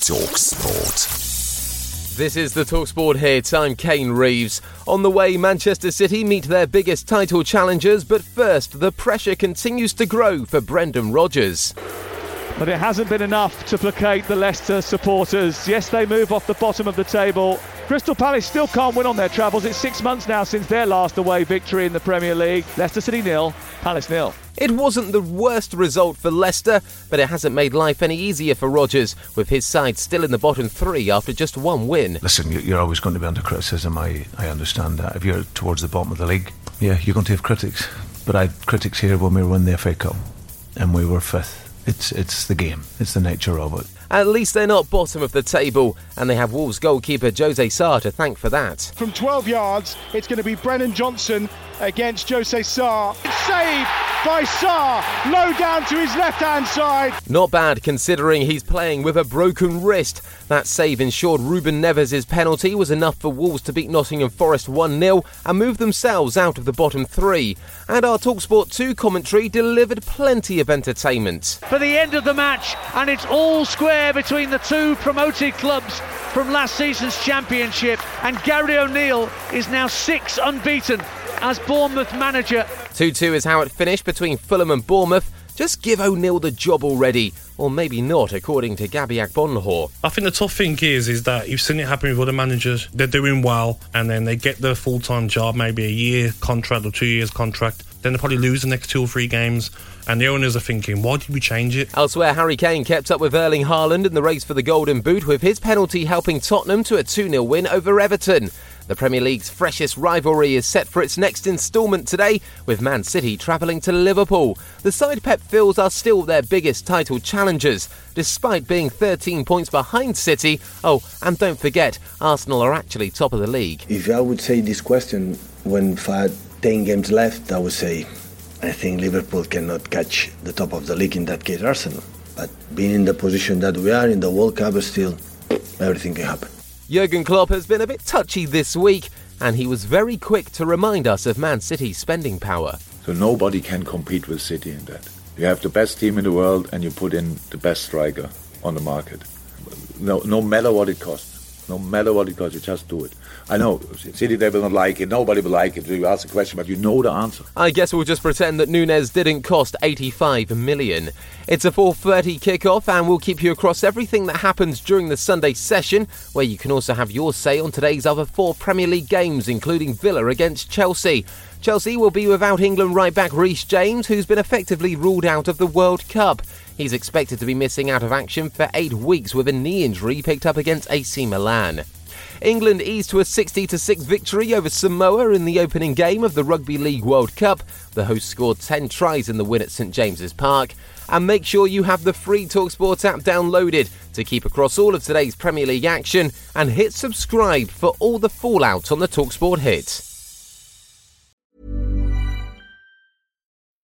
Talksport. This is the Talksport hit. I'm Kane Reeves. On the way, Manchester City meet their biggest title challengers, but first, the pressure continues to grow for Brendan Rodgers. But it hasn't been enough to placate the Leicester supporters. Yes, they move off the bottom of the table. Crystal Palace still can't win on their travels. It's six months now since their last away victory in the Premier League. Leicester City nil, Palace nil. It wasn't the worst result for Leicester, but it hasn't made life any easier for Rodgers, with his side still in the bottom three after just one win. Listen, you're always going to be under criticism. I, I understand that. If you're towards the bottom of the league, yeah, you're going to have critics. But I had critics here when we won the FA Cup and we were fifth. It's, it's the game, it's the nature of it. At least they're not bottom of the table, and they have Wolves goalkeeper Jose Sá to thank for that. From 12 yards, it's going to be Brennan Johnson against Jose Sá. Saved by Sá, low down to his left hand side. Not bad considering he's playing with a broken wrist. That save ensured Ruben Neves' penalty was enough for Wolves to beat Nottingham Forest 1 0 and move themselves out of the bottom three. And our Talksport 2 commentary delivered plenty of entertainment. For the end of the match, and it's all square between the two promoted clubs from last season's championship, and Gary O'Neill is now six unbeaten as Bournemouth manager. 2 2 is how it finished between Fulham and Bournemouth. Just give O'Neill the job already, or maybe not, according to Gabby Agbonlahor. I think the tough thing is, is that you've seen it happen with other managers. They're doing well, and then they get the full time job, maybe a year contract or two years contract. Then they probably lose the next two or three games, and the owners are thinking, why did we change it? Elsewhere, Harry Kane kept up with Erling Haaland in the race for the Golden Boot, with his penalty helping Tottenham to a 2 0 win over Everton. The Premier League's freshest rivalry is set for its next instalment today, with Man City travelling to Liverpool. The side Pep feels are still their biggest title challengers, despite being 13 points behind City. Oh, and don't forget, Arsenal are actually top of the league. If I would say this question when five, 10 games left, I would say I think Liverpool cannot catch the top of the league, in that case, Arsenal. But being in the position that we are in the World Cup, still everything can happen. Jurgen Klopp has been a bit touchy this week, and he was very quick to remind us of Man City's spending power. So nobody can compete with City in that. You have the best team in the world, and you put in the best striker on the market. No, no matter what it costs. No matter what it costs, you just do it. I know City they will not like it. Nobody will like it. You ask the question, but you know the answer. I guess we'll just pretend that Nunez didn't cost 85 million. It's a 4:30 kickoff, and we'll keep you across everything that happens during the Sunday session, where you can also have your say on today's other four Premier League games, including Villa against Chelsea. Chelsea will be without England right back Reece James, who's been effectively ruled out of the World Cup. He's expected to be missing out of action for eight weeks with a knee injury picked up against AC Milan. England eased to a 60 6 victory over Samoa in the opening game of the Rugby League World Cup. The hosts scored 10 tries in the win at St James's Park. And make sure you have the free Talksport app downloaded to keep across all of today's Premier League action and hit subscribe for all the fallout on the Talksport hit.